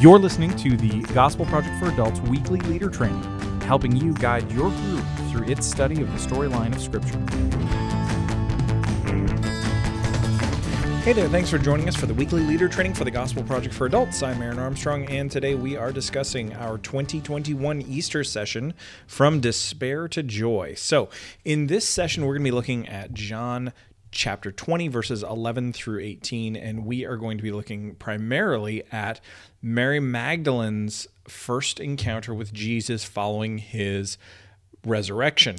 You're listening to the Gospel Project for Adults weekly leader training, helping you guide your group through its study of the storyline of Scripture. Hey there, thanks for joining us for the weekly leader training for the Gospel Project for Adults. I'm Aaron Armstrong, and today we are discussing our 2021 Easter session from despair to joy. So, in this session, we're going to be looking at John chapter 20, verses 11 through 18, and we are going to be looking primarily at Mary Magdalene's first encounter with Jesus following his resurrection.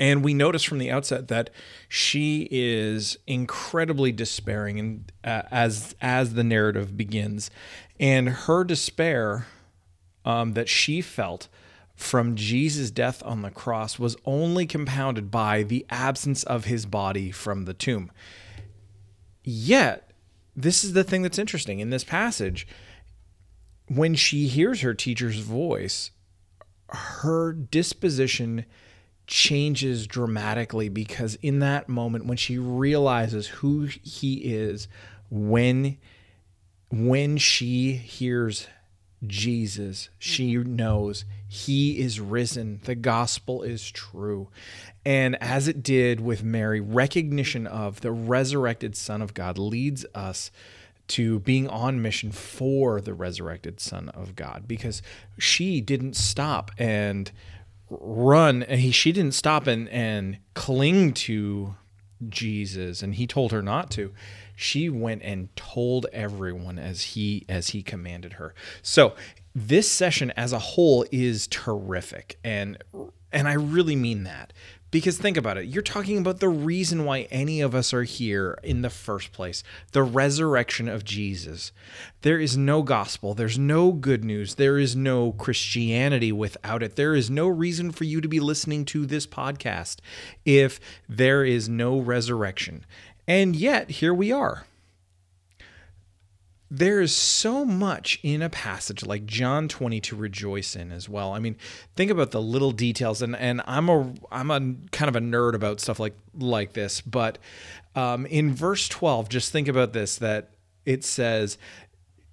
And we notice from the outset that she is incredibly despairing, and uh, as as the narrative begins, and her despair um, that she felt from Jesus' death on the cross was only compounded by the absence of his body from the tomb. Yet, this is the thing that's interesting in this passage. When she hears her teacher's voice, her disposition changes dramatically because in that moment when she realizes who he is when when she hears Jesus she knows he is risen. The gospel is true. And as it did with Mary, recognition of the resurrected Son of God leads us to being on mission for the resurrected Son of God because she didn't stop and run. And She didn't stop and, and cling to Jesus and he told her not to she went and told everyone as he as he commanded her. So this session as a whole is terrific. And and I really mean that. Because think about it you're talking about the reason why any of us are here in the first place the resurrection of Jesus. There is no gospel there's no good news there is no Christianity without it. There is no reason for you to be listening to this podcast if there is no resurrection and yet here we are there is so much in a passage like John 20 to rejoice in as well. I mean, think about the little details and and I'm a I'm a kind of a nerd about stuff like like this, but um, in verse 12, just think about this that it says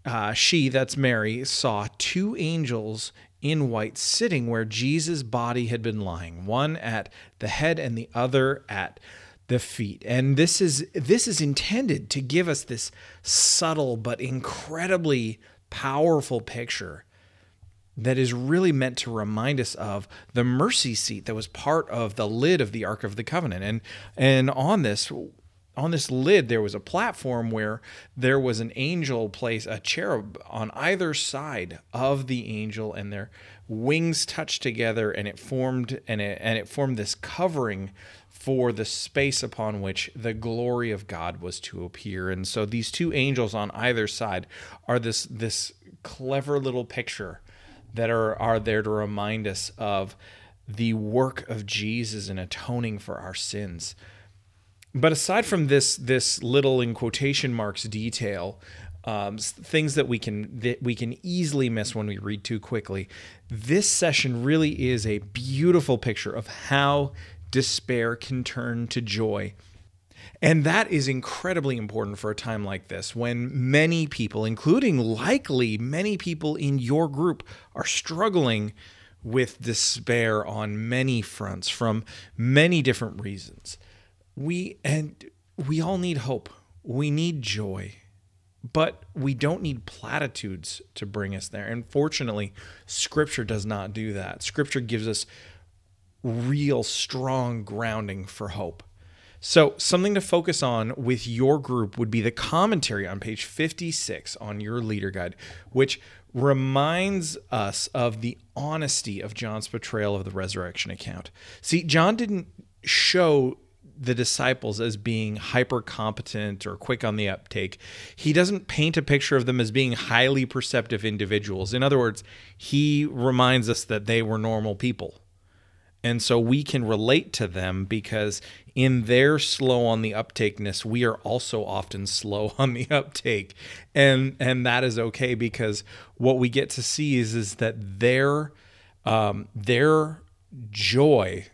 uh, she that's Mary saw two angels in white sitting where Jesus' body had been lying, one at the head and the other at the feet. And this is this is intended to give us this subtle but incredibly powerful picture that is really meant to remind us of the mercy seat that was part of the lid of the ark of the covenant and and on this on this lid there was a platform where there was an angel place a cherub on either side of the angel and their wings touched together and it formed and it, and it formed this covering for the space upon which the glory of God was to appear. And so these two angels on either side are this this clever little picture that are are there to remind us of the work of Jesus in atoning for our sins. But aside from this this little in quotation marks detail, um, things that we can that we can easily miss when we read too quickly. This session really is a beautiful picture of how despair can turn to joy. And that is incredibly important for a time like this when many people, including likely many people in your group, are struggling with despair on many fronts from many different reasons. We and we all need hope. We need joy. But we don't need platitudes to bring us there. And fortunately, scripture does not do that. Scripture gives us real strong grounding for hope. So, something to focus on with your group would be the commentary on page 56 on your leader guide, which reminds us of the honesty of John's portrayal of the resurrection account. See, John didn't show the disciples as being hyper competent or quick on the uptake. He doesn't paint a picture of them as being highly perceptive individuals. In other words, he reminds us that they were normal people and so we can relate to them because in their slow on the uptakeness, we are also often slow on the uptake. And and that is okay because what we get to see is is that their um, their joy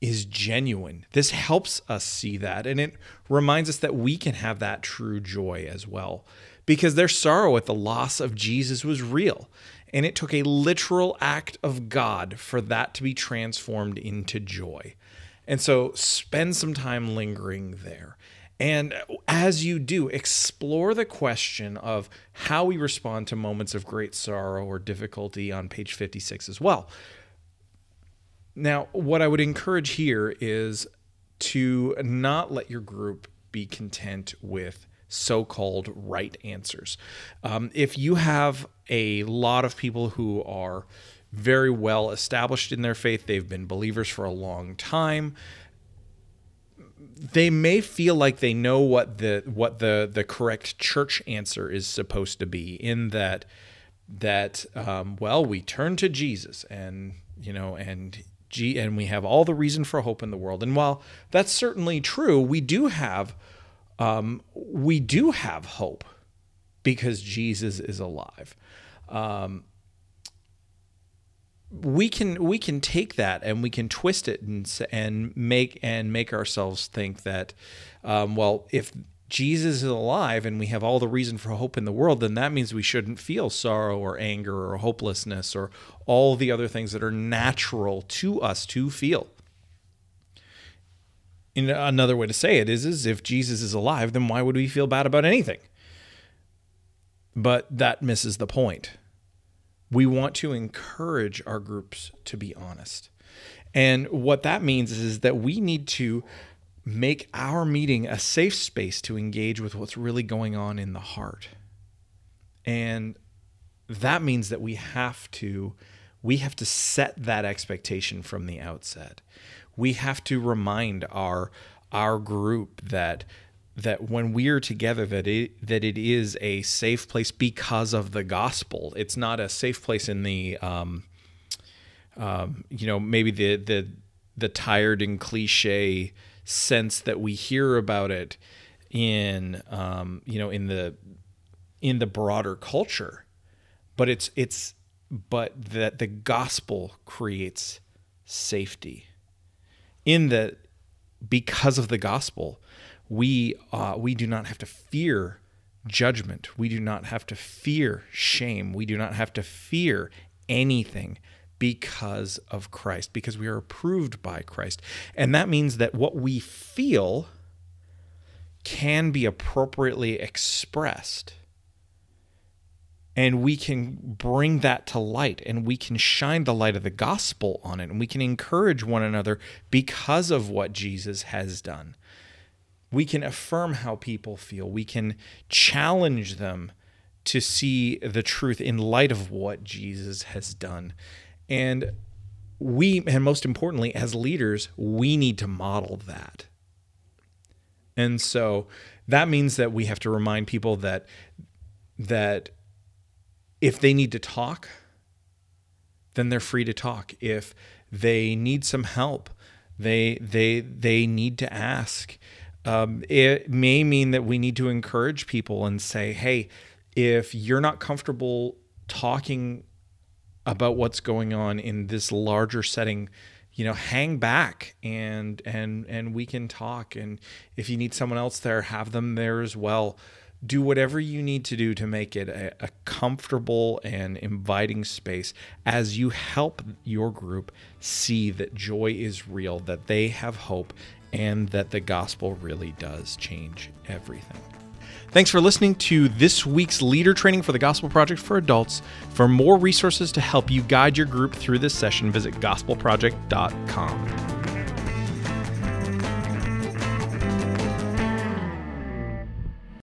is genuine. This helps us see that, and it reminds us that we can have that true joy as well. Because their sorrow at the loss of Jesus was real, and it took a literal act of God for that to be transformed into joy. And so spend some time lingering there. And as you do, explore the question of how we respond to moments of great sorrow or difficulty on page 56 as well. Now, what I would encourage here is to not let your group be content with so called right answers. Um, if you have a lot of people who are very well established in their faith, they've been believers for a long time. They may feel like they know what the what the the correct church answer is supposed to be. In that that um, well, we turn to Jesus, and you know, and G, and we have all the reason for hope in the world. And while that's certainly true, we do have um, we do have hope because Jesus is alive. Um, we can we can take that and we can twist it and and make and make ourselves think that um, well if Jesus is alive and we have all the reason for hope in the world, then that means we shouldn't feel sorrow or anger or hopelessness or all the other things that are natural to us to feel. In another way to say it is, is if Jesus is alive, then why would we feel bad about anything? But that misses the point. We want to encourage our groups to be honest. And what that means is that we need to make our meeting a safe space to engage with what's really going on in the heart. And that means that we have to we have to set that expectation from the outset. We have to remind our our group that that when we are together that it that it is a safe place because of the gospel. It's not a safe place in the um, um, you know maybe the the the tired and cliche sense that we hear about it in um, you know in the in the broader culture but it's it's but that the gospel creates safety in that because of the gospel we uh, we do not have to fear judgment we do not have to fear shame we do not have to fear anything because of Christ, because we are approved by Christ. And that means that what we feel can be appropriately expressed. And we can bring that to light and we can shine the light of the gospel on it and we can encourage one another because of what Jesus has done. We can affirm how people feel. We can challenge them to see the truth in light of what Jesus has done. And we, and most importantly, as leaders, we need to model that. And so that means that we have to remind people that that if they need to talk, then they're free to talk. If they need some help, they they they need to ask. Um, it may mean that we need to encourage people and say, "Hey, if you're not comfortable talking about what's going on in this larger setting you know hang back and and and we can talk and if you need someone else there have them there as well do whatever you need to do to make it a, a comfortable and inviting space as you help your group see that joy is real that they have hope and that the gospel really does change everything Thanks for listening to this week's leader training for the Gospel Project for Adults. For more resources to help you guide your group through this session, visit gospelproject.com.